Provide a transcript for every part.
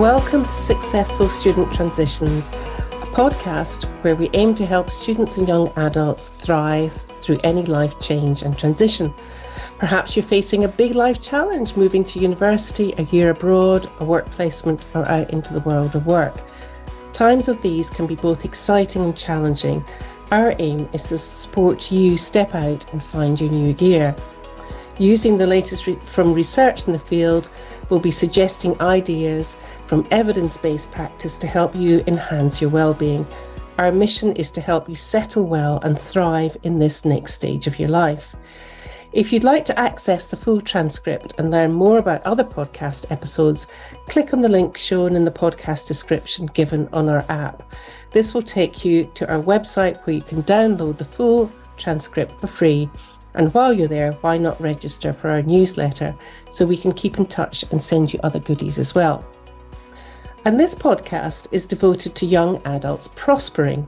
Welcome to Successful Student Transitions, a podcast where we aim to help students and young adults thrive through any life change and transition. Perhaps you're facing a big life challenge moving to university, a year abroad, a work placement, or out into the world of work. Times of these can be both exciting and challenging. Our aim is to support you step out and find your new gear. Using the latest re- from research in the field, we'll be suggesting ideas from evidence based practice to help you enhance your well-being. Our mission is to help you settle well and thrive in this next stage of your life. If you'd like to access the full transcript and learn more about other podcast episodes, click on the link shown in the podcast description given on our app. This will take you to our website where you can download the full transcript for free. And while you're there, why not register for our newsletter so we can keep in touch and send you other goodies as well? And this podcast is devoted to young adults prospering,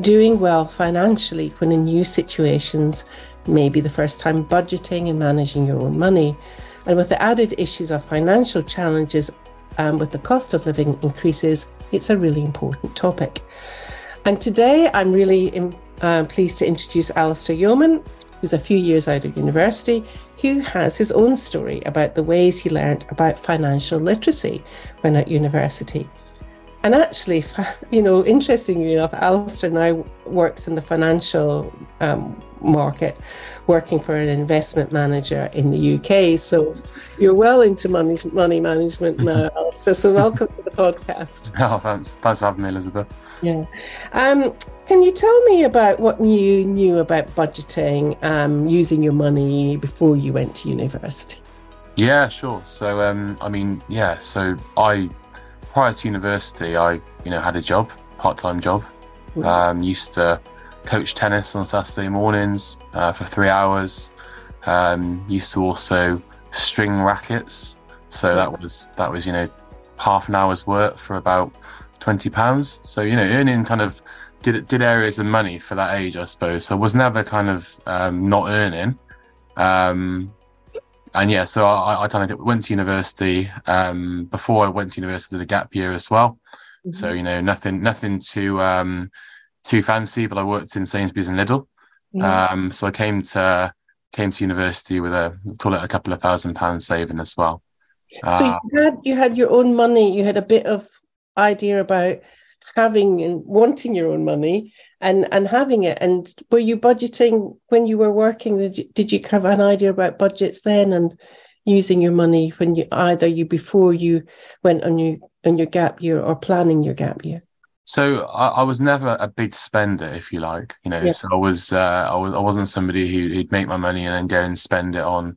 doing well financially when in new situations, maybe the first time budgeting and managing your own money, and with the added issues of financial challenges and with the cost of living increases, it's a really important topic. And today I'm really uh, pleased to introduce Alistair Yeoman, who's a few years out of university, who has his own story about the ways he learned about financial literacy when at university. And actually, you know, interestingly enough, Alistair now works in the financial um, market, working for an investment manager in the UK. So you're well into money money management now, Alistair. So welcome to the podcast. Oh, thanks. Thanks for having me, Elizabeth. Yeah. Um, can you tell me about what you knew about budgeting, um, using your money before you went to university? Yeah, sure. So, um, I mean, yeah. So I prior to university, I you know had a job, part time job. Mm-hmm. Um, used to coach tennis on Saturday mornings uh, for three hours. Um, used to also string rackets, so that was that was you know half an hour's work for about twenty pounds. So you know earning kind of did did areas of money for that age, I suppose. So I was never kind of um, not earning. Um, and yeah, so I, I kind of went to university. Um, before I went to university, a gap year as well. Mm-hmm. So you know, nothing, nothing too um, too fancy. But I worked in Sainsbury's and Lidl. Mm-hmm. Um, so I came to came to university with a call it a couple of thousand pounds saving as well. So you had you had your own money. You had a bit of idea about having and wanting your own money and and having it and were you budgeting when you were working did you, did you have an idea about budgets then and using your money when you either you before you went on your on your gap year or planning your gap year so I, I was never a big spender if you like you know yeah. so i was uh, I, was, I wasn't somebody who, who'd make my money and then go and spend it on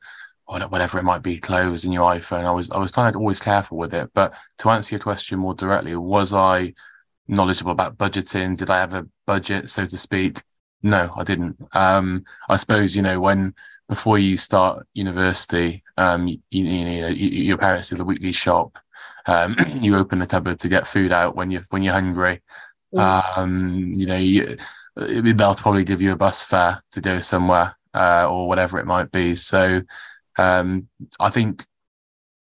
whatever it might be, clothes in your iPhone. I was I was kind of always careful with it. But to answer your question more directly, was I knowledgeable about budgeting? Did I have a budget, so to speak? No, I didn't. Um, I suppose you know when before you start university, um, you, you, know you, your parents do the weekly shop. Um, you open the cupboard to get food out when you when you're hungry. Um, you know, you, they'll probably give you a bus fare to go somewhere uh, or whatever it might be. So um, I think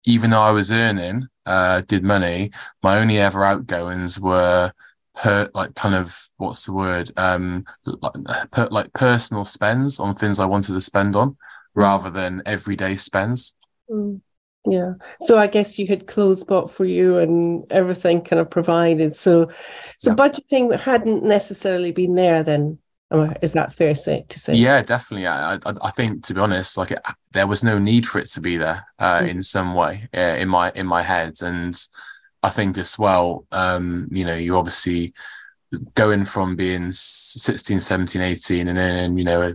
even though I was earning uh, good money, my only ever outgoings were per like kind of what's the word um like, per, like personal spends on things I wanted to spend on rather than everyday spends. Mm. Yeah. So I guess you had clothes bought for you and everything kind of provided. So so yeah. budgeting hadn't necessarily been there then is that fair say, to say? Yeah, definitely. I, I, I think, to be honest, like it, there was no need for it to be there uh, mm. in some way uh, in my in my head, and I think as well, um, you know, you obviously going from being 16, 17, 18, and then you know,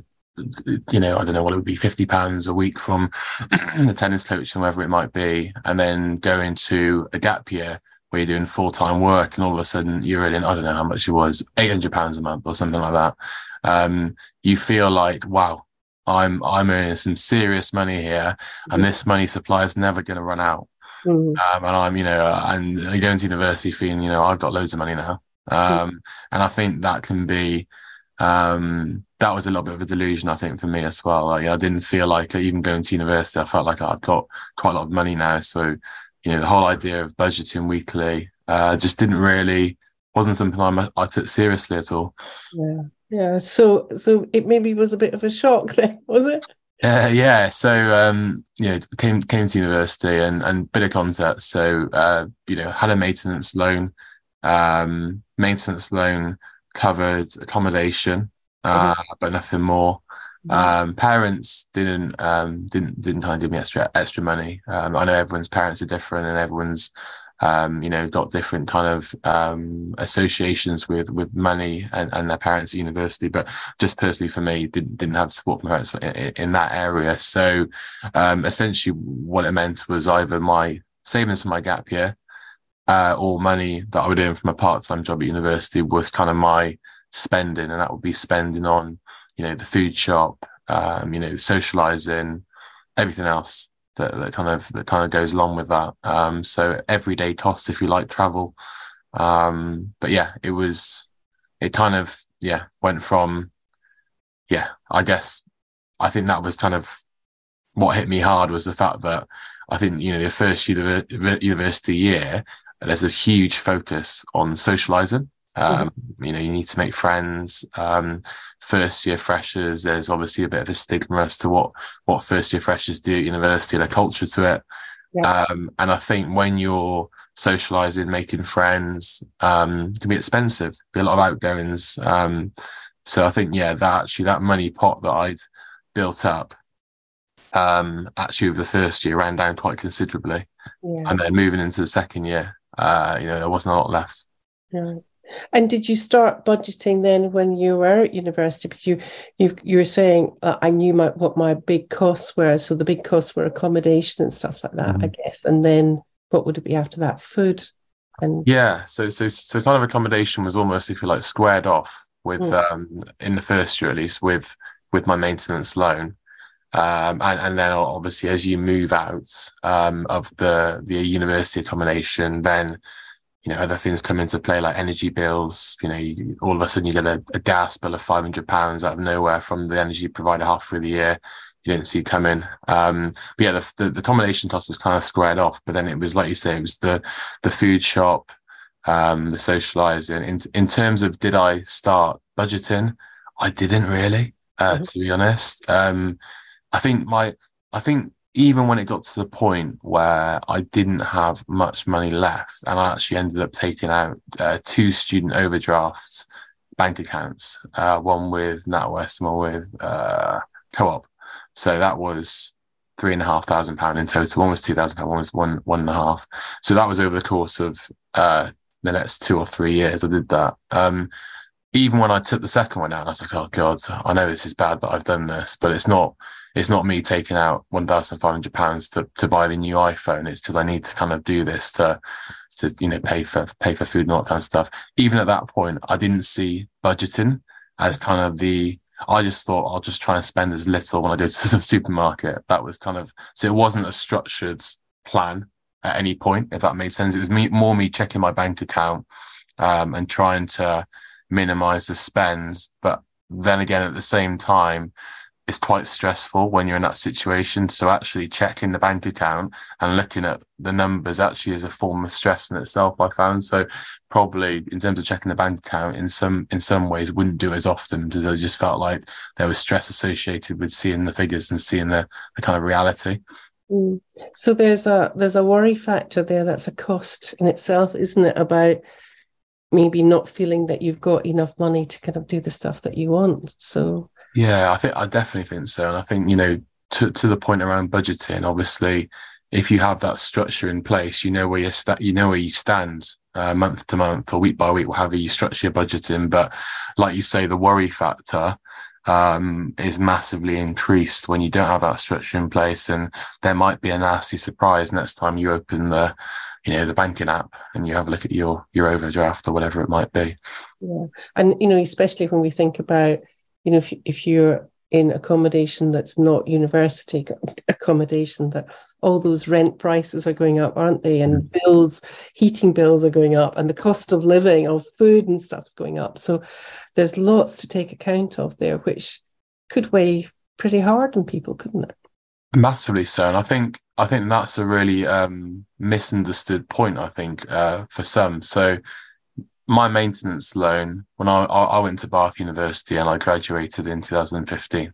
you know, I don't know what it would be, fifty pounds a week from the tennis coach and whatever it might be, and then go into a gap year where you're doing full time work and all of a sudden you're earning, I don't know how much it was, £800 a month or something like that. Um, you feel like, wow, I'm, I'm earning some serious money here and this money supply is never going to run out. Mm. Um, and I'm, you know, and going to university feeling, you know, I've got loads of money now. Um, mm. and I think that can be, um, that was a little bit of a delusion, I think, for me as well. Like, I didn't feel like even going to university, I felt like I've got quite a lot of money now. So you know, the whole idea of budgeting weekly uh, just didn't really wasn't something I, I took seriously at all. Yeah, yeah. So, so it maybe was a bit of a shock then, was it? Uh, yeah, so um, yeah, came came to university and and bit of context. So uh, you know, had a maintenance loan. Um, maintenance loan covered accommodation, uh, mm-hmm. but nothing more. Mm-hmm. Um, parents didn't um, didn't didn't kind of give me extra extra money. Um, I know everyone's parents are different, and everyone's um, you know, got different kind of um, associations with with money and, and their parents at university. But just personally for me, didn't didn't have support from parents in, in that area. So um, essentially, what it meant was either my savings for my gap year uh, or money that I would earn from a part time job at university was kind of my spending, and that would be spending on you know the food shop, um, you know, socializing, everything else that, that kind of that kind of goes along with that. Um, so everyday costs, if you like, travel. Um, but yeah, it was it kind of yeah went from yeah I guess I think that was kind of what hit me hard was the fact that I think you know the first university year there's a huge focus on socializing um, mm-hmm. You know, you need to make friends. Um, first year freshers, there's obviously a bit of a stigma as to what what first year freshers do at university, the culture to it. Yeah. Um, and I think when you're socializing, making friends, um, can be expensive. Be a lot of outgoings. Um, so I think yeah, that actually that money pot that I'd built up um, actually over the first year ran down quite considerably. Yeah. And then moving into the second year, uh, you know, there wasn't a lot left. Yeah. And did you start budgeting then when you were at university? Because you you you were saying uh, I knew my, what my big costs were. So the big costs were accommodation and stuff like that, mm-hmm. I guess. And then what would it be after that? Food and yeah. So so so kind of accommodation was almost if you like squared off with mm. um in the first year at least with with my maintenance loan. Um, and, and then obviously as you move out um, of the the university accommodation, then you know, other things come into play like energy bills. You know, you, all of a sudden you get a, a gas bill of five hundred pounds out of nowhere from the energy provider half through the year. You didn't see coming. Um, but yeah, the, the, the accommodation cost was kind of squared off. But then it was like you say, it was the the food shop, um, the socializing. In in terms of did I start budgeting? I didn't really, uh, mm-hmm. to be honest. Um, I think my I think even when it got to the point where I didn't have much money left, and I actually ended up taking out uh, two student overdrafts bank accounts, uh, one with NatWest and one with uh, Co-op. So that was three and a half thousand pound in total. One was two thousand pound, one was one one and a half. So that was over the course of uh, the next two or three years. I did that. Um, even when I took the second one out, I was like, "Oh God, I know this is bad that I've done this, but it's not." It's not me taking out one thousand five hundred pounds to to buy the new iPhone. It's because I need to kind of do this to to you know pay for pay for food and all that kind of stuff. Even at that point, I didn't see budgeting as kind of the. I just thought I'll just try and spend as little when I go to the supermarket. That was kind of so it wasn't a structured plan at any point, if that made sense. It was me more me checking my bank account um, and trying to minimize the spends, but then again at the same time it's quite stressful when you're in that situation. So actually checking the bank account and looking at the numbers actually is a form of stress in itself. I found so probably in terms of checking the bank account in some in some ways wouldn't do as often because I just felt like there was stress associated with seeing the figures and seeing the, the kind of reality. Mm. So there's a there's a worry factor there. That's a cost in itself, isn't it? About maybe not feeling that you've got enough money to kind of do the stuff that you want. So yeah, I think I definitely think so, and I think you know to to the point around budgeting. Obviously, if you have that structure in place, you know where you sta- you know where you stand uh, month to month or week by week, however you structure your budgeting. But like you say, the worry factor um, is massively increased when you don't have that structure in place, and there might be a nasty surprise next time you open the you know the banking app and you have a look at your your overdraft or whatever it might be. Yeah, and you know especially when we think about you know, if, if you're in accommodation that's not university accommodation, that all those rent prices are going up, aren't they? And mm. bills, heating bills are going up, and the cost of living, of food and stuff's going up. So there's lots to take account of there, which could weigh pretty hard on people, couldn't it? Massively so. And I think I think that's a really um, misunderstood point. I think uh, for some. So my maintenance loan when I I went to Bath University and I graduated in 2015.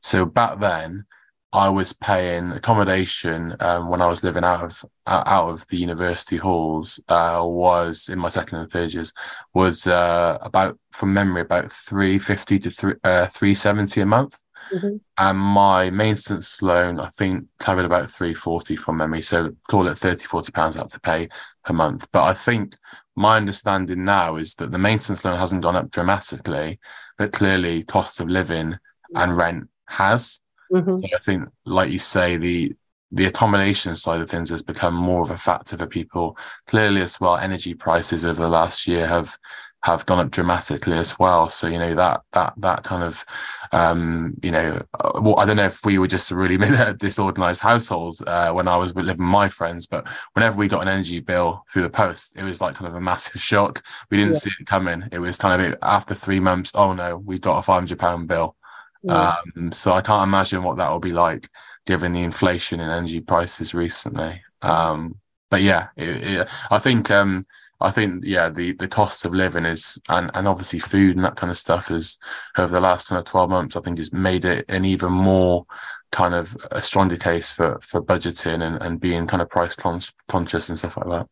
So back then, I was paying accommodation um, when I was living out of out of the university halls. Uh, was in my second and third years was uh, about from memory about three fifty to three uh, three seventy a month. Mm-hmm. And my maintenance loan, I think, covered about 340 from memory. So call it 30, 40 pounds out to pay per month. But I think my understanding now is that the maintenance loan hasn't gone up dramatically, but clearly cost of living and rent has. Mm-hmm. I think, like you say, the the accommodation side of things has become more of a factor for people. Clearly, as well, energy prices over the last year have have gone up dramatically as well. So you know that that that kind of um, you know, uh, well, I don't know if we were just really disorganized households uh, when I was living with my friends, but whenever we got an energy bill through the post, it was like kind of a massive shock. We didn't yeah. see it coming. It was kind of after three months. Oh no, we got a five hundred pound bill. Yeah. Um, so I can't imagine what that will be like given the inflation in energy prices recently. Um, but yeah, it, it, I think um, I think yeah, the the cost of living is and and obviously food and that kind of stuff is over the last kind of twelve months, I think has made it an even more kind of a stronger case for for budgeting and, and being kind of price con- conscious and stuff like that.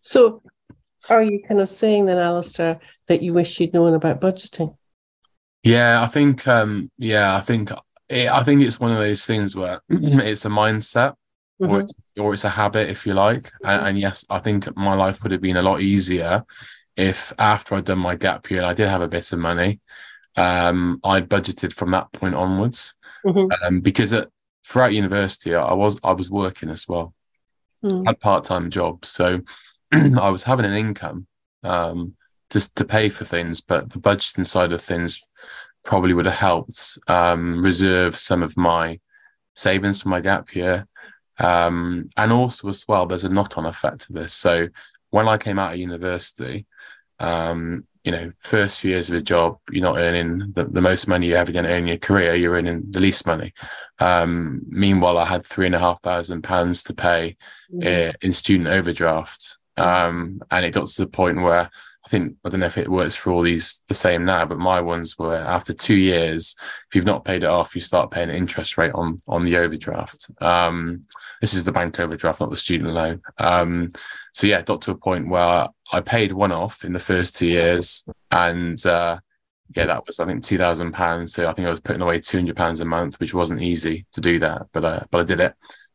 So are you kind of saying then, Alistair, that you wish you'd known about budgeting? Yeah, I think um yeah, I think it, I think it's one of those things where it's a mindset mm-hmm. or it's, or it's a habit, if you like. Mm-hmm. And, and, yes, I think my life would have been a lot easier if after I'd done my gap year, and I did have a bit of money. Um, I'd budgeted from that point onwards mm-hmm. um, because at, throughout university, I was I was working as well, mm. had part time jobs, so I was having an income um, just to pay for things, but the budgeting side of things probably would have helped um, reserve some of my savings for my gap year um, and also, as well, there's a knock on effect to this. So, when I came out of university, um, you know, first few years of a job, you're not earning the, the most money you're ever going to earn in your career. You're earning the least money. Um, meanwhile, I had three and a half thousand pounds to pay mm-hmm. uh, in student overdraft. Um, and it got to the point where I think I don't know if it works for all these the same now, but my ones were after two years, if you've not paid it off, you start paying an interest rate on on the overdraft. Um, this is the bank overdraft, not the student loan. Um, so yeah, got to a point where I paid one off in the first two years, and uh, yeah, that was I think two thousand pounds. So I think I was putting away two hundred pounds a month, which wasn't easy to do that, but uh, but I did it.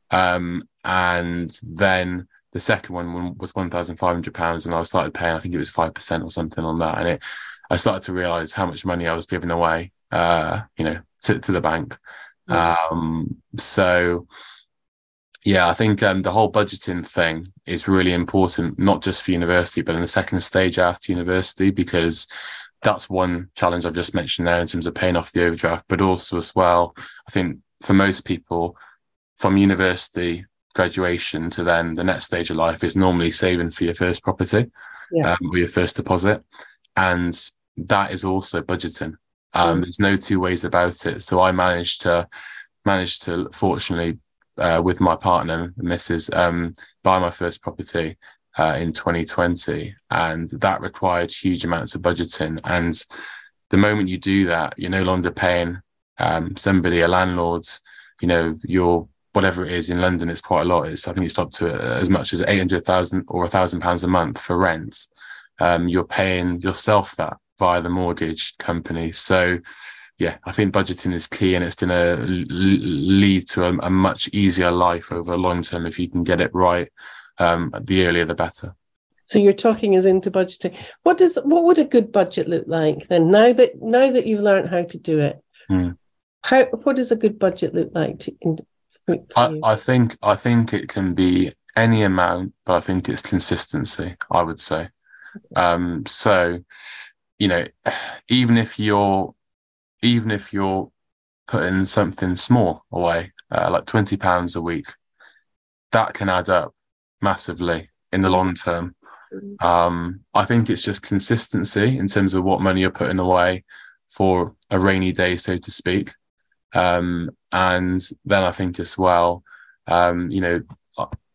Um, and then the second one was one thousand five hundred pounds, and I started paying. I think it was five percent or something on that, and it. I started to realize how much money I was giving away, uh, you know, to, to the bank. Um, so, yeah, I think um, the whole budgeting thing is really important, not just for university, but in the second stage after university, because that's one challenge I've just mentioned there in terms of paying off the overdraft, but also as well, I think for most people from university graduation to then the next stage of life is normally saving for your first property yeah. um, or your first deposit. And that is also budgeting. Um, mm. There's no two ways about it. So I managed to managed to fortunately uh, with my partner, Mrs. Um, buy my first property uh, in 2020, and that required huge amounts of budgeting. And the moment you do that, you're no longer paying um, somebody, a landlord. You know, you're whatever it is in London, it's quite a lot. It's I think it's up to uh, as much as eight hundred thousand or a thousand pounds a month for rent. Um, you're paying yourself that via the mortgage company. So, yeah, I think budgeting is key, and it's going to lead to a, a, much easier life over a long term if you can get it right. Um, the earlier, the better. So you're talking as into budgeting. What does what would a good budget look like then? Now that now that you've learned how to do it, mm. how what does a good budget look like to, in, I, I think I think it can be any amount, but I think it's consistency. I would say. Um, so, you know, even if you're even if you're putting something small away, uh, like twenty pounds a week, that can add up massively in the long term. Um, I think it's just consistency in terms of what money you're putting away for a rainy day, so to speak. Um, and then I think as well, Um, you know,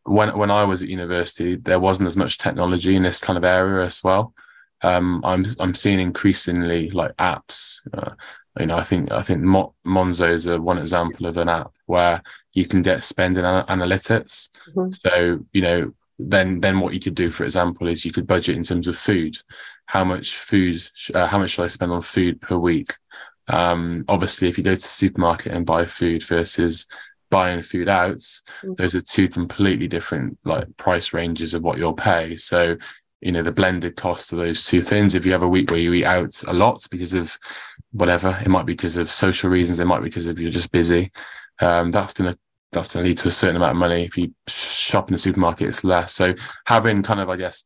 when when I was at university, there wasn't as much technology in this kind of area as well. Um, I'm I'm seeing increasingly like apps. Uh, you know, I think I think Mo- Monzo is a one example of an app where you can get spending analytics. Mm-hmm. So you know, then then what you could do, for example, is you could budget in terms of food. How much food? Uh, how much should I spend on food per week? Um, obviously, if you go to the supermarket and buy food versus buying food out, mm-hmm. those are two completely different like price ranges of what you'll pay. So you know the blended cost of those two things if you have a week where you eat out a lot because of whatever it might be because of social reasons it might be because of you're just busy um, that's gonna that's gonna lead to a certain amount of money if you shop in the supermarket it's less so having kind of i guess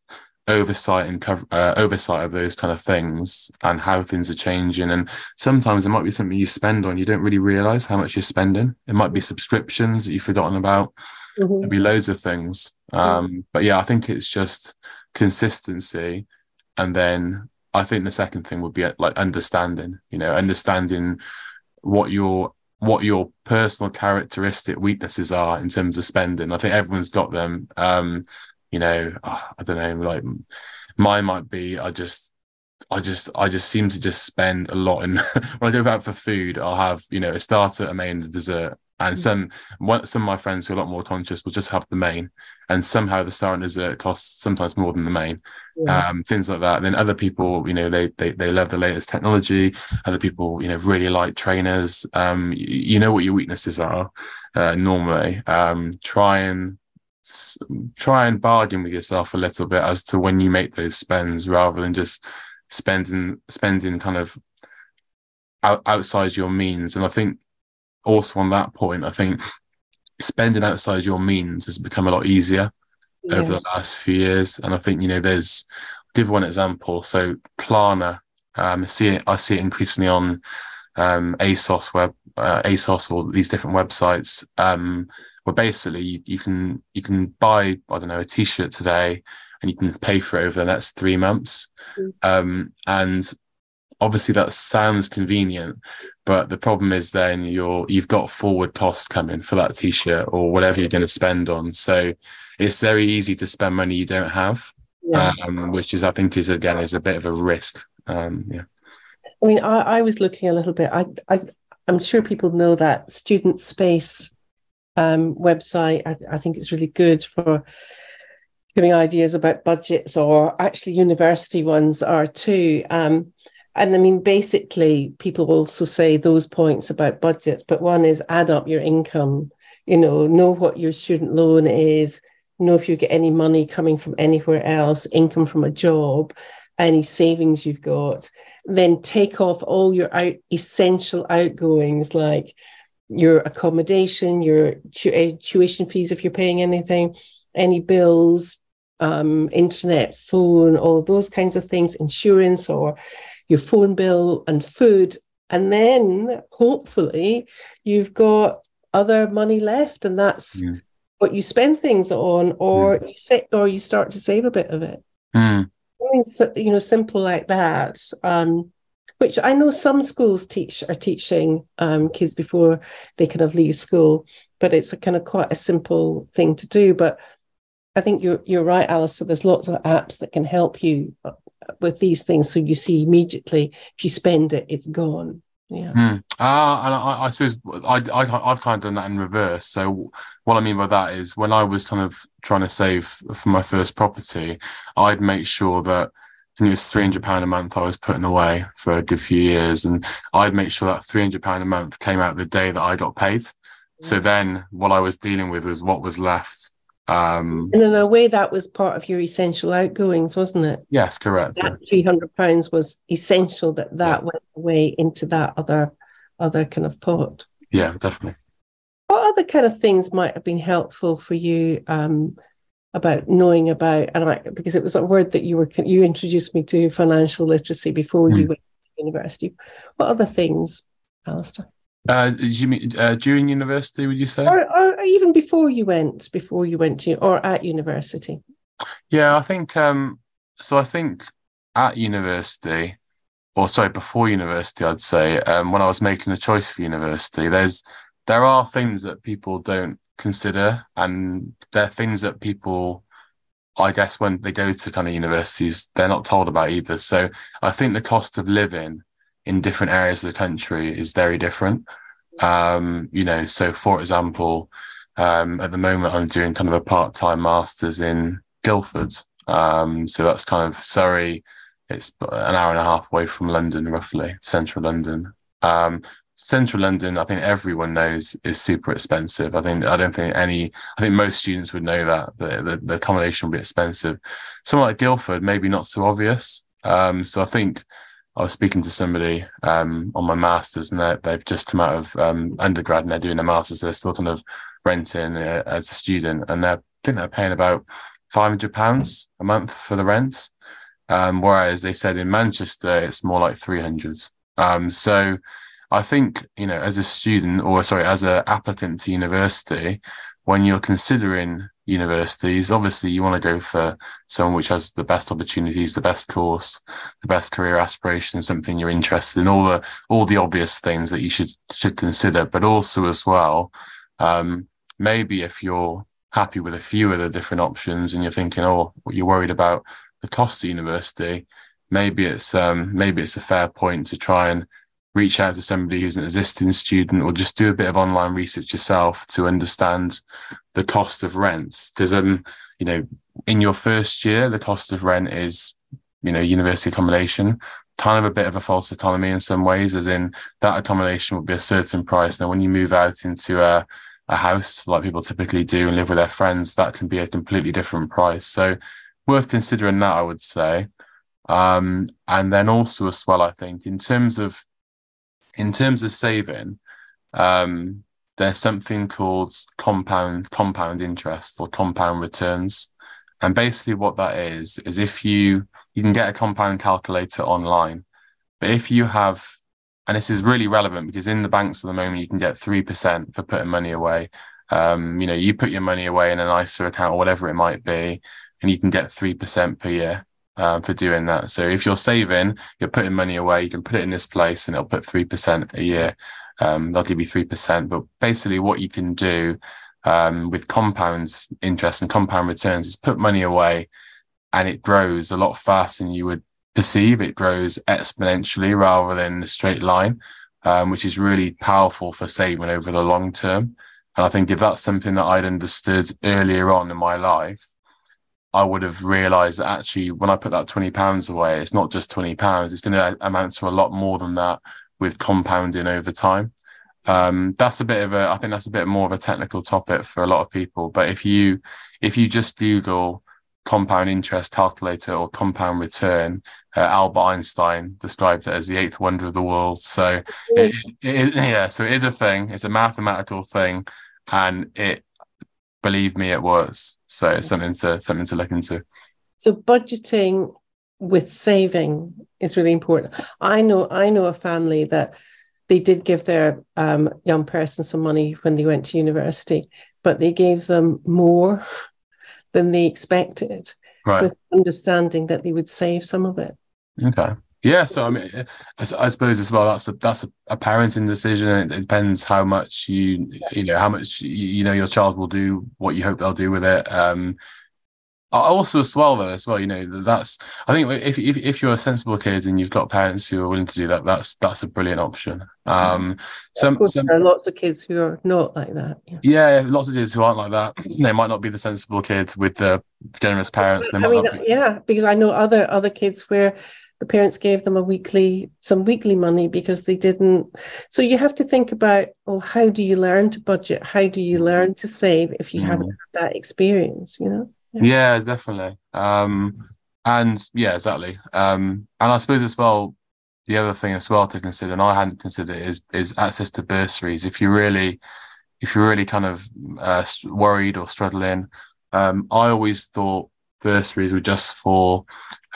oversight and cover, uh, oversight of those kind of things and how things are changing. And sometimes it might be something you spend on you don't really realize how much you're spending. It might be subscriptions that you've forgotten about. Mm-hmm. it be loads of things. Um, but yeah i think it's just consistency. And then i think the second thing would be like understanding you know understanding what your what your personal characteristic weaknesses are in terms of spending. I think everyone's got them. Um you know oh, i don't know like mine might be i just I just I just seem to just spend a lot and when I go out for food, I'll have, you know, a starter, a main, a dessert. And mm. some one, some of my friends who are a lot more conscious will just have the main and somehow the starter and dessert costs sometimes more than the main. Yeah. Um, things like that. And then other people, you know, they, they they love the latest technology. Other people, you know, really like trainers. Um, you, you know what your weaknesses are uh, normally. Um, try and try and bargain with yourself a little bit as to when you make those spends, rather than just spending spending kind of out, outside your means. And I think also on that point, I think spending outside your means has become a lot easier yeah. over the last few years. And I think, you know, there's give one example. So Klarna, um, I see it, I see it increasingly on um, ASOS web, uh, ASOS or these different websites, um, where basically you, you, can you can buy I don't know a T-shirt today, and you can pay for it over the next three months. Mm. Um, and obviously that sounds convenient, but the problem is then you're you've got forward cost coming for that t-shirt or whatever you're going to spend on. So it's very easy to spend money you don't have, yeah. um, which is I think is again is a bit of a risk. Um, yeah. I mean, I, I was looking a little bit. I, I I'm sure people know that student space um, website. I, I think it's really good for giving ideas about budgets, or actually university ones are too. Um, and I mean, basically, people also say those points about budgets, but one is add up your income, you know, know what your student loan is, know if you get any money coming from anywhere else, income from a job, any savings you've got, then take off all your out, essential outgoings like your accommodation, your eh, tuition fees if you're paying anything, any bills, um, internet, phone, all those kinds of things, insurance or your phone bill and food. And then hopefully you've got other money left, and that's mm. what you spend things on, or mm. you say, or you start to save a bit of it. Mm. Something you know simple like that. Um, which I know some schools teach are teaching um, kids before they kind of leave school, but it's a kind of quite a simple thing to do. But I think you're you're right, Alice. So there's lots of apps that can help you uh, with these things. So you see immediately if you spend it, it's gone. Yeah. Mm. And I, I suppose I, I I've kind of done that in reverse. So what I mean by that is when I was kind of trying to save for my first property, I'd make sure that I think it was three hundred pound a month I was putting away for a good few years, and I'd make sure that three hundred pound a month came out the day that I got paid. So then what I was dealing with was what was left um, and in a way, that was part of your essential outgoings, wasn't it? Yes, correct. That three hundred pounds was essential. That that yeah. went away into that other other kind of pot. Yeah, definitely. What other kind of things might have been helpful for you um, about knowing about and I because it was a word that you were you introduced me to financial literacy before mm. you went to university. What other things, Alistair? Uh, you mean uh, during university? Would you say, or, or, even before you went, before you went to, or at university? Yeah, I think. Um, so I think at university, or sorry, before university, I'd say um, when I was making the choice for university, there's there are things that people don't consider, and they're things that people, I guess, when they go to kind of universities, they're not told about either. So I think the cost of living in different areas of the country is very different. Um, you know, so for example, um, at the moment, I'm doing kind of a part-time master's in Guildford. Um, so that's kind of Surrey. It's an hour and a half away from London, roughly central London. Um, central London, I think everyone knows is super expensive. I think I don't think any. I think most students would know that the the, the accommodation will be expensive. Somewhere like Guildford, maybe not so obvious. Um, so I think I was speaking to somebody um, on my masters, and they've just come out of um, undergrad and they're doing a masters. They're still kind of renting uh, as a student, and they're I think they're paying about five hundred pounds a month for the rent. Um, whereas they said in Manchester it's more like three hundred. Um, so I think you know, as a student or sorry, as an applicant to university, when you're considering universities, obviously you want to go for someone which has the best opportunities, the best course, the best career aspirations, something you're interested in, all the all the obvious things that you should should consider, but also as well. Um, maybe if you're happy with a few of the different options and you're thinking, oh, you're worried about the cost of university, maybe it's um, maybe it's a fair point to try and reach out to somebody who's an existing student or just do a bit of online research yourself to understand the cost of rent. Because um, you know, in your first year, the cost of rent is, you know, university accommodation kind of a bit of a false economy in some ways, as in that accommodation will be a certain price. Now, when you move out into a a house like people typically do and live with their friends, that can be a completely different price. So worth considering that, I would say. Um, and then also as well, I think in terms of in terms of saving, um, there's something called compound compound interest or compound returns. And basically what that is, is if you you can get a compound calculator online, but if you have and this is really relevant because in the banks at the moment, you can get 3% for putting money away. Um, you know, you put your money away in an ISA account or whatever it might be, and you can get 3% per year um, for doing that. So if you're saving, you're putting money away, you can put it in this place and it'll put 3% a year. Um, they'll give you 3%. But basically, what you can do um, with compound interest and compound returns is put money away and it grows a lot faster than you would perceive, it grows exponentially rather than a straight line, um, which is really powerful for saving over the long term. And I think if that's something that I'd understood earlier on in my life, I would have realized that actually when I put that 20 pounds away, it's not just 20 pounds, it's going to amount to a lot more than that with compounding over time. Um, that's a bit of a, I think that's a bit more of a technical topic for a lot of people. But if you, if you just Google compound interest calculator or compound return, uh, Albert Einstein described it as the eighth wonder of the world. So, it, it, yeah, so it is a thing. It's a mathematical thing, and it, believe me, it was. So it's something to something to look into. So budgeting with saving is really important. I know I know a family that they did give their um, young person some money when they went to university, but they gave them more than they expected, right. with understanding that they would save some of it. Okay. Yeah, so I mean, I, suppose as well that's a that's a, a, parenting decision. It depends how much you you know how much you, know your child will do, what you hope they'll do with it. Um, also as well though as well you know that's i think if, if if you're a sensible kid and you've got parents who are willing to do that that's that's a brilliant option um some, some there are lots of kids who are not like that yeah. yeah. lots of kids who aren't like that they might not be the sensible kids with the generous parents I mean, be... yeah because i know other other kids where the parents gave them a weekly some weekly money because they didn't so you have to think about well how do you learn to budget how do you learn to save if you mm. haven't had that experience you know yeah, yeah definitely. Um, and yeah, exactly. Um, and I suppose as well, the other thing as well to consider, and I hadn't considered is is access to bursaries. If you really, if you're really kind of uh, worried or struggling, um, I always thought bursaries were just for,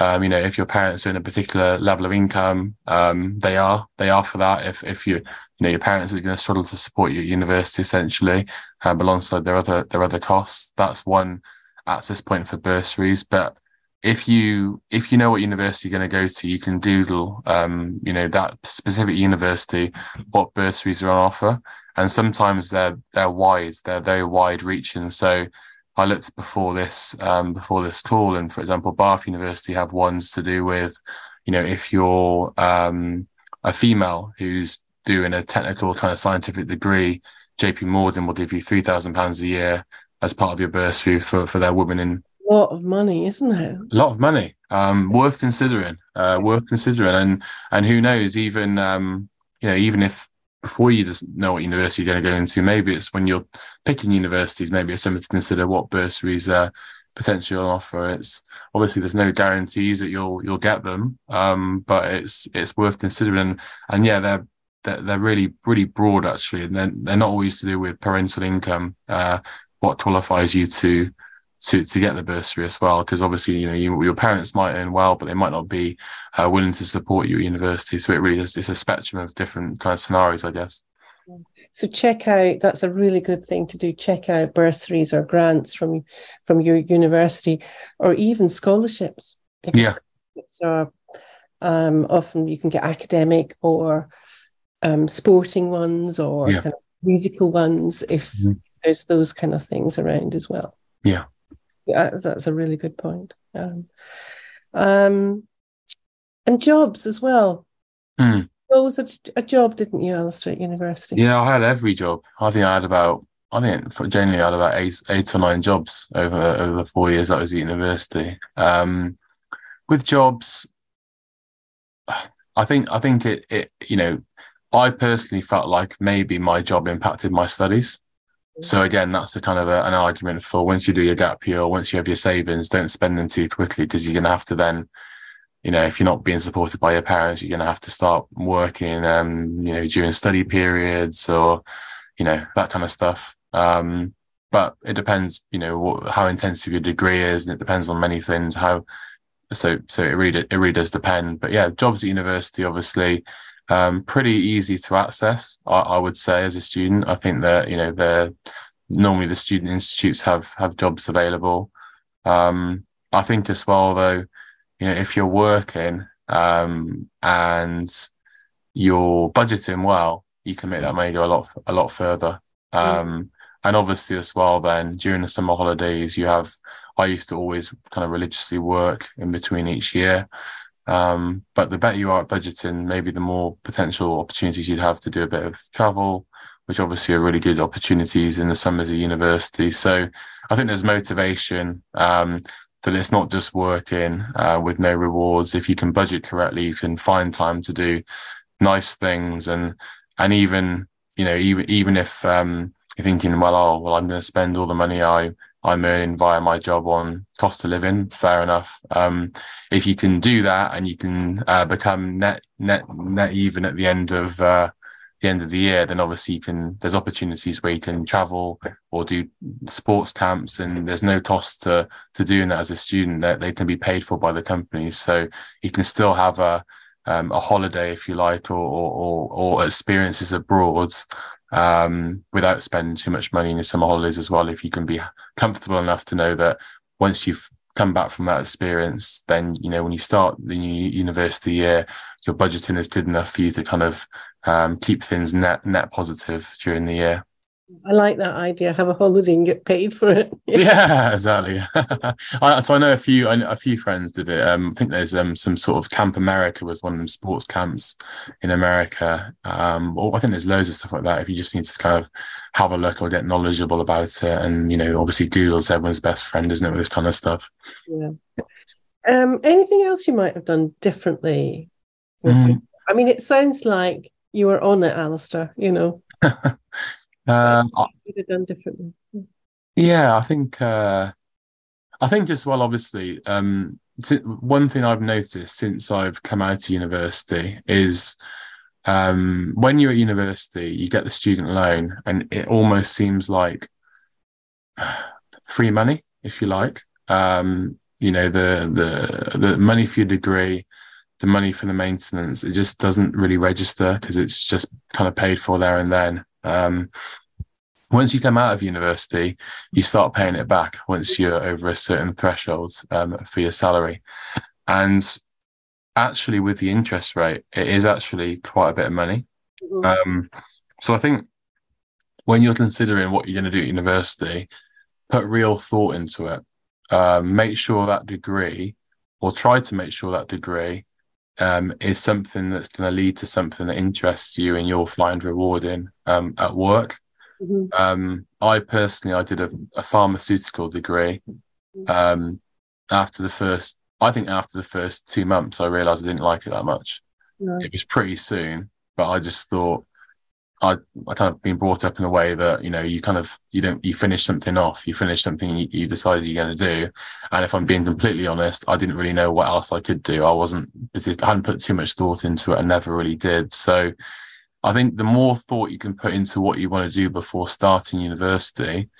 um, you know, if your parents are in a particular level of income, um, they are they are for that. If if you you know your parents are going to struggle to support you at university essentially, um, alongside their other their other costs, that's one access point for bursaries. But if you if you know what university you're going to go to, you can Google, um, you know, that specific university, what bursaries are on offer, and sometimes they're they're wide, they're very wide reaching. So I looked before this um, before this call, and for example, Bath University have ones to do with, you know, if you're um, a female who's doing a technical kind of scientific degree, JP Morgan will give you three thousand pounds a year as part of your bursary for for their women in. A lot of money, isn't it? A lot of money, um, worth considering, uh, worth considering, and and who knows, even um, you know, even if before you just know what university you're going to go into. Maybe it's when you're picking universities, maybe it's something to consider what bursaries are potentially on offer. It's obviously there's no guarantees that you'll you'll get them, um, but it's it's worth considering. And yeah, they're they're, they're really really broad actually, and they're, they're not always to do with parental income. Uh, what qualifies you to to to get the bursary as well because obviously you know you, your parents might earn well but they might not be uh, willing to support you at university. So it really is it's a spectrum of different kind of scenarios i guess. So check out that's a really good thing to do. Check out bursaries or grants from from your university or even scholarships. Yeah. so um, often you can get academic or um, sporting ones or yeah. kind of musical ones if mm-hmm. there's those kind of things around as well. Yeah that's a really good point. Um, um, and jobs as well. Mm. You always a, a job, didn't you, Alistair, at university? Yeah, I had every job. I think I had about, I think for generally I had about eight, eight or nine jobs over over the four years I was at university. Um, with jobs, I think I think it it you know, I personally felt like maybe my job impacted my studies. So again, that's the kind of a, an argument for once you do your gap year, once you have your savings, don't spend them too quickly because you're going to have to then, you know, if you're not being supported by your parents, you're going to have to start working, um, you know, during study periods or, you know, that kind of stuff. Um, but it depends, you know, what, how intensive your degree is, and it depends on many things. How so so it really it really does depend. But yeah, jobs at university, obviously, um, pretty easy to access. I, I, would say as a student, I think that you know they're normally the student institutes have have jobs available. Um, I think as well though, you know, if you're working um, and you're budgeting well, you can make that money go a lot a lot further. Mm. Um, and obviously as well, then during the summer holidays, you have. I used to always kind of religiously work in between each year. Um, but the better you are at budgeting, maybe the more potential opportunities you'd have to do a bit of travel, which obviously are really good opportunities in the summers at university. So I think there's motivation um, that it's not just working uh, with no rewards. If you can budget correctly, you can find time to do nice things and and even you know even even if um, you're thinking, well, oh, well, I'm going to spend all the money I I'm earning via my job on cost of living. Fair enough. Um, if you can do that and you can uh, become net net net even at the end of uh, the end of the year, then obviously you can. There's opportunities where you can travel or do sports camps, and there's no cost to to doing that as a student. That they can be paid for by the companies, so you can still have a um, a holiday if you like, or or, or experiences abroad um, without spending too much money in your summer holidays as well. If you can be comfortable enough to know that once you've come back from that experience, then you know when you start the new university year, your budgeting is good enough for you to kind of um, keep things net net positive during the year. I like that idea. Have a holiday and get paid for it. yeah, exactly. I, so I know a few. a few friends did it. Um, I think there's um, some sort of Camp America was one of them sports camps in America. Um, or I think there's loads of stuff like that. If you just need to kind of have a look or get knowledgeable about it, and you know, obviously Google's everyone's best friend, isn't it, with this kind of stuff? Yeah. Um, anything else you might have done differently? Mm. I mean, it sounds like you were on it, Alistair. You know. Um, would have done differently. Yeah, I think uh, I think as well. Obviously, um, one thing I've noticed since I've come out of university is um, when you're at university, you get the student loan, and it almost seems like free money, if you like. Um, you know, the the the money for your degree, the money for the maintenance, it just doesn't really register because it's just kind of paid for there and then. Um, once you come out of university, you start paying it back once you're over a certain threshold um, for your salary. And actually, with the interest rate, it is actually quite a bit of money. Mm-hmm. Um, so I think when you're considering what you're going to do at university, put real thought into it. Um, make sure that degree, or try to make sure that degree, um, is something that's going to lead to something that interests you and you'll find rewarding um, at work. Mm-hmm. Um, I personally, I did a, a pharmaceutical degree. Um, after the first, I think after the first two months, I realised I didn't like it that much. It was pretty soon, but I just thought I I kind of been brought up in a way that you know you kind of you don't you finish something off, you finish something you, you decided you're going to do, and if I'm being completely honest, I didn't really know what else I could do. I wasn't I hadn't put too much thought into it. I never really did. So I think the more thought you can put into what you want to do before starting university,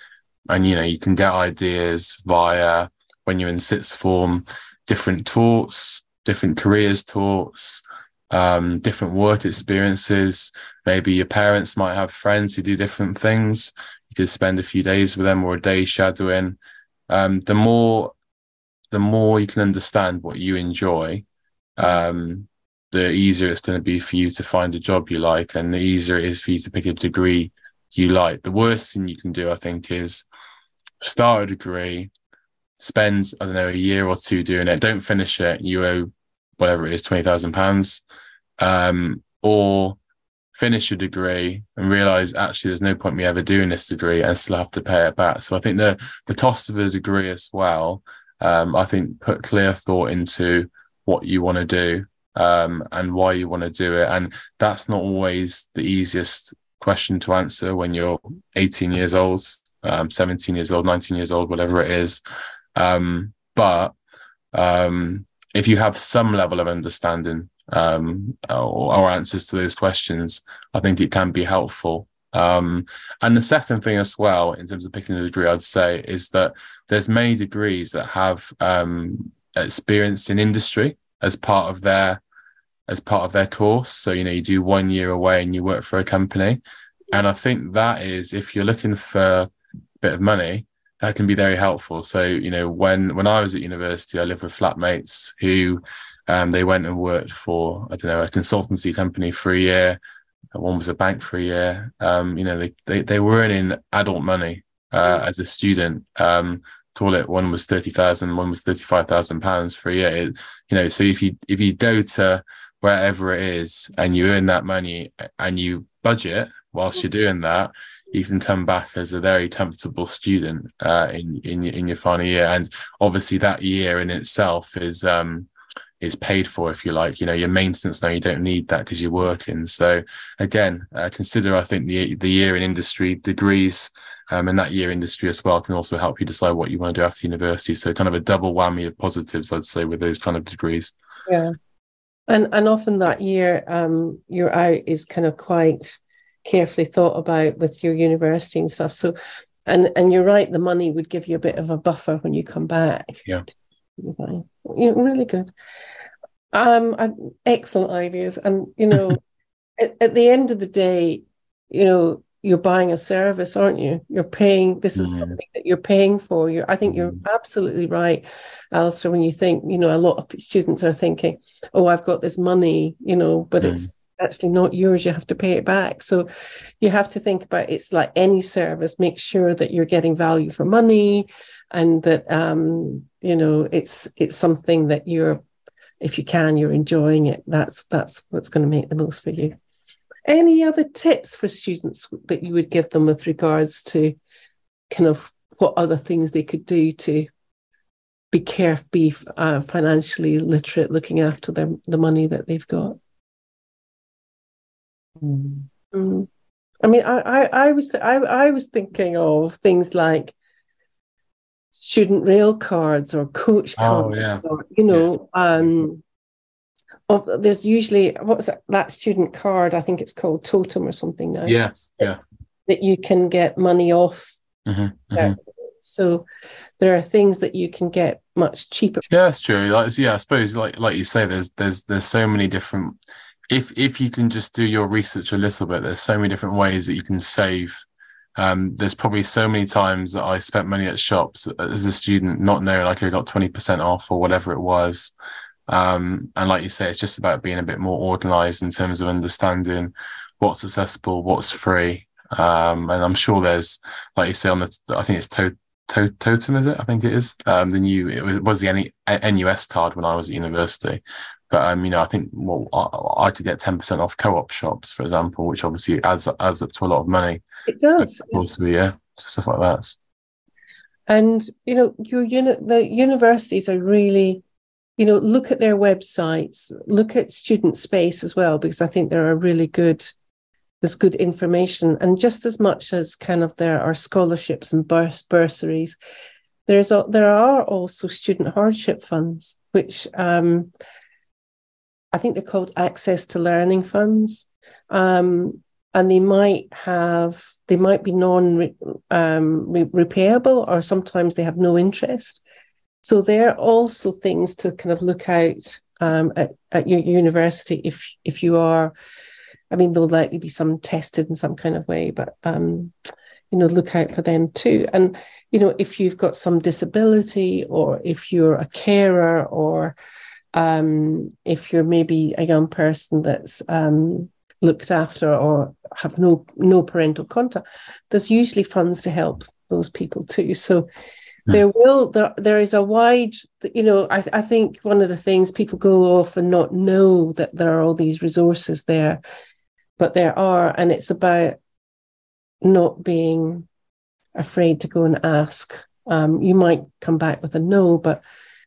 and you know you can get ideas via when you're in sixth form, different talks, different careers talks um, different work experiences. Maybe your parents might have friends who do different things. You could spend a few days with them or a day shadowing. Um, the more, the more you can understand what you enjoy, um, the easier it's going to be for you to find a job you like, and the easier it is for you to pick a degree you like. The worst thing you can do, I think, is start a degree, spend I don't know a year or two doing it, don't finish it, you owe whatever it is, twenty thousand pounds, um, or finish a degree and realize actually there's no point me ever doing this degree and still have to pay it back. So I think the the cost of a degree as well. Um, I think put clear thought into what you want to do um, and why you want to do it, and that's not always the easiest question to answer when you're 18 years old, um, 17 years old, 19 years old, whatever it is. Um, but um, if you have some level of understanding um, or, or, answers to those questions, I think it can be helpful. Um, and the second thing as well, in terms of picking a degree, I'd say is that there's many degrees that have um, experience in industry as part of their as part of their course. So you know, you do one year away and you work for a company, and I think that is if you're looking for a bit of money, that can be very helpful. So, you know, when when I was at university, I lived with flatmates who um, they went and worked for I don't know a consultancy company for a year. One was a bank for a year. Um, you know, they, they they were earning adult money uh, mm. as a student. Um, call it one was thirty thousand, one was thirty five thousand pounds for a year. It, you know, so if you if you go to wherever it is and you earn that money and you budget whilst you're doing that, you can come back as a very comfortable student uh, in in in your final year, and obviously that year in itself is um, is paid for, if you like. You know, your maintenance now you don't need that because you're working. So again, uh, consider I think the the year in industry degrees. Um, and that year industry as well can also help you decide what you want to do after university. So kind of a double whammy of positives, I'd say, with those kind of degrees. Yeah, and and often that year um, you're out is kind of quite carefully thought about with your university and stuff. So, and and you're right, the money would give you a bit of a buffer when you come back. Yeah, you know, really good. Um, excellent ideas, and you know, at, at the end of the day, you know, you're buying a service, aren't you? You're paying. This is mm. something that you're paying for. You, I think you're mm. absolutely right, Alistair. When you think, you know, a lot of students are thinking, "Oh, I've got this money," you know, but mm. it's actually not yours you have to pay it back so you have to think about it's like any service make sure that you're getting value for money and that um you know it's it's something that you're if you can you're enjoying it that's that's what's going to make the most for you any other tips for students that you would give them with regards to kind of what other things they could do to be careful be uh, financially literate looking after their the money that they've got Mm. Mm. I mean, I, I, I was, I, I was thinking of things like student rail cards or coach oh, cards, yeah. or you know, yeah. um, of, there's usually what's that, that student card? I think it's called Totum or something now. Yes, yeah, that you can get money off. Mm-hmm, mm-hmm. So there are things that you can get much cheaper. Yeah, that's true. Like, yeah, I suppose like like you say, there's there's there's so many different if if you can just do your research a little bit, there's so many different ways that you can save. Um, there's probably so many times that I spent money at shops as a student, not knowing I could have got 20% off or whatever it was. Um, and like you say, it's just about being a bit more organized in terms of understanding what's accessible, what's free, Um, and I'm sure there's, like you say, on the, I think it's to, to, Totum, is it? I think it is. Um, the new, it was, was the NUS card when I was at university. But um, you know, I think well, I, I could get ten percent off co-op shops, for example, which obviously adds adds up to a lot of money. It does, also, yeah, stuff like that. And you know, your uni- the universities are really, you know, look at their websites, look at student space as well, because I think there are really good there's good information. And just as much as kind of there are scholarships and burs- bursaries, there's a, there are also student hardship funds, which um, I think they're called access to learning funds. Um, and they might have they might be non um, or sometimes they have no interest so they're also things to kind of look out um, at, at your university if if you are I mean, there'll likely be some tested in some kind of way, but um, you know, look out for them too. And you know, if you've got some disability, or if you're a carer, or um, if you're maybe a young person that's um, looked after or have no no parental contact, there's usually funds to help those people too. So hmm. there will there, there is a wide you know I, I think one of the things people go off and not know that there are all these resources there but there are, and it's about not being afraid to go and ask. Um, you might come back with a no, but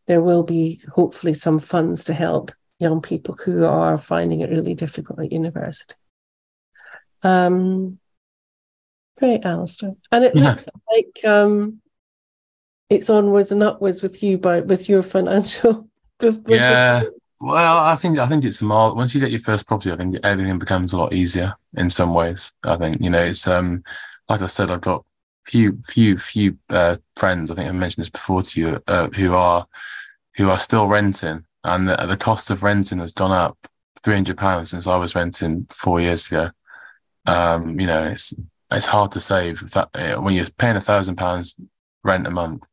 there will be hopefully some funds to help young people who are finding it really difficult at university. Um, great, Alistair. And it yeah. looks like um, it's onwards and upwards with you, by with your financial. With, with yeah, well, I think I think it's more once you get your first property, I think everything becomes a lot easier in some ways. I think you know it's um like I said, I've got few few few uh, friends. I think I mentioned this before to you uh, who are who are still renting, and the, the cost of renting has gone up three hundred pounds since I was renting four years ago. Um, you know, it's it's hard to save that when you're paying a thousand pounds rent a month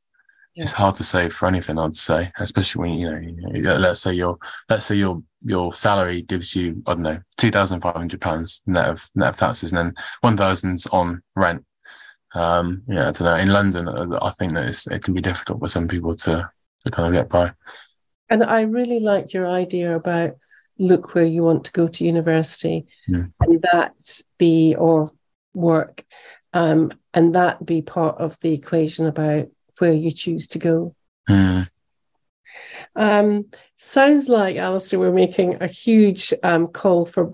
yeah. it's hard to save for anything. I'd say, especially when you know, let's say your let's say your your salary gives you I don't know two thousand five hundred pounds net of net of taxes, and then one thousand's on rent. Um, yeah, I don't know. In London, uh, I think that it can be difficult for some people to to kind of get by. And I really liked your idea about look where you want to go to university, mm. and that be or work, um, and that be part of the equation about where you choose to go. Mm. Um, sounds like, Alistair, we're making a huge um, call for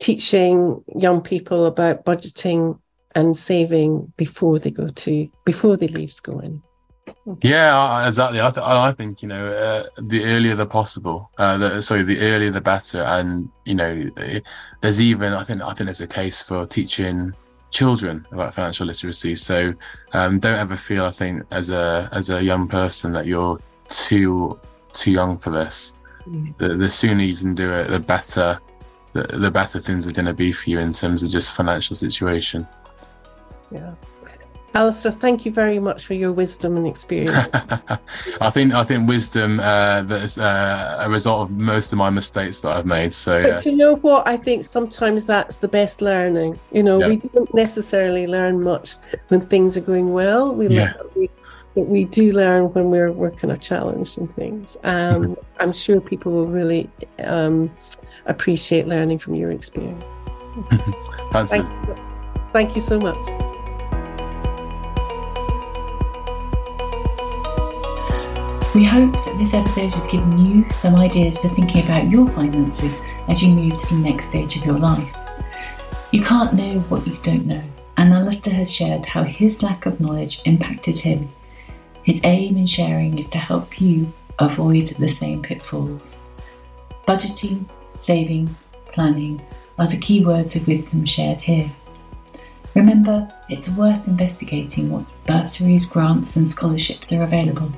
teaching young people about budgeting and saving before they go to before they leave schooling. Yeah, exactly. I, th- I think you know uh, the earlier the possible. Uh, the, sorry, the earlier the better. And you know, there's even I think I think there's a case for teaching children about financial literacy. So um, don't ever feel, I think, as a as a young person that you're too too young for this. Mm. The, the, sooner you can do it, the better the, the better things are going to be for you in terms of just financial situation. Yeah. Alistair, thank you very much for your wisdom and experience. I think I think wisdom uh, that's uh, a result of most of my mistakes that I've made. So, but you know what? I think sometimes that's the best learning. You know, yeah. we don't necessarily learn much when things are going well. We, yeah. learn, we but we do learn when we're we're kind of challenged and things. Um, I'm sure people will really um, appreciate learning from your experience. thank, you, thank you so much. We hope that this episode has given you some ideas for thinking about your finances as you move to the next stage of your life. You can't know what you don't know, and Alistair has shared how his lack of knowledge impacted him. His aim in sharing is to help you avoid the same pitfalls. Budgeting, saving, planning are the key words of wisdom shared here. Remember, it's worth investigating what bursaries, grants, and scholarships are available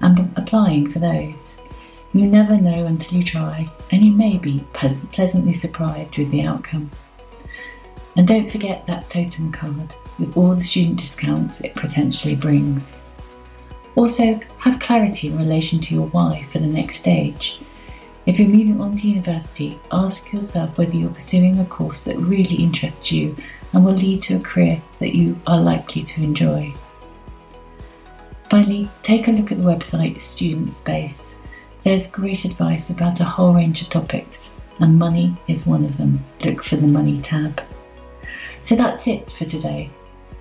and applying for those. You never know until you try, and you may be pleasantly surprised with the outcome. And don't forget that Totum card with all the student discounts it potentially brings. Also, have clarity in relation to your why for the next stage. If you're moving on to university, ask yourself whether you're pursuing a course that really interests you and will lead to a career that you are likely to enjoy. Finally, take a look at the website Student Space. There's great advice about a whole range of topics, and money is one of them. Look for the Money tab. So that's it for today.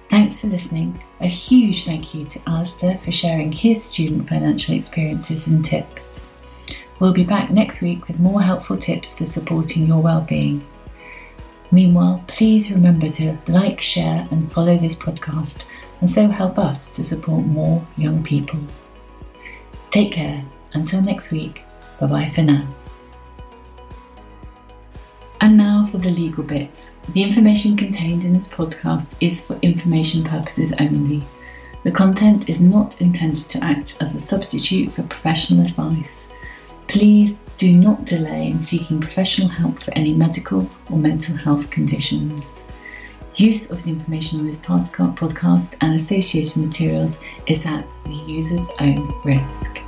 Thanks for listening. A huge thank you to Alistair for sharing his student financial experiences and tips. We'll be back next week with more helpful tips for supporting your well-being. Meanwhile, please remember to like, share, and follow this podcast and so help us to support more young people. Take care. Until next week, bye bye for now. And now for the legal bits. The information contained in this podcast is for information purposes only. The content is not intended to act as a substitute for professional advice. Please do not delay in seeking professional help for any medical or mental health conditions. Use of the information on this podcast and associated materials is at the user's own risk.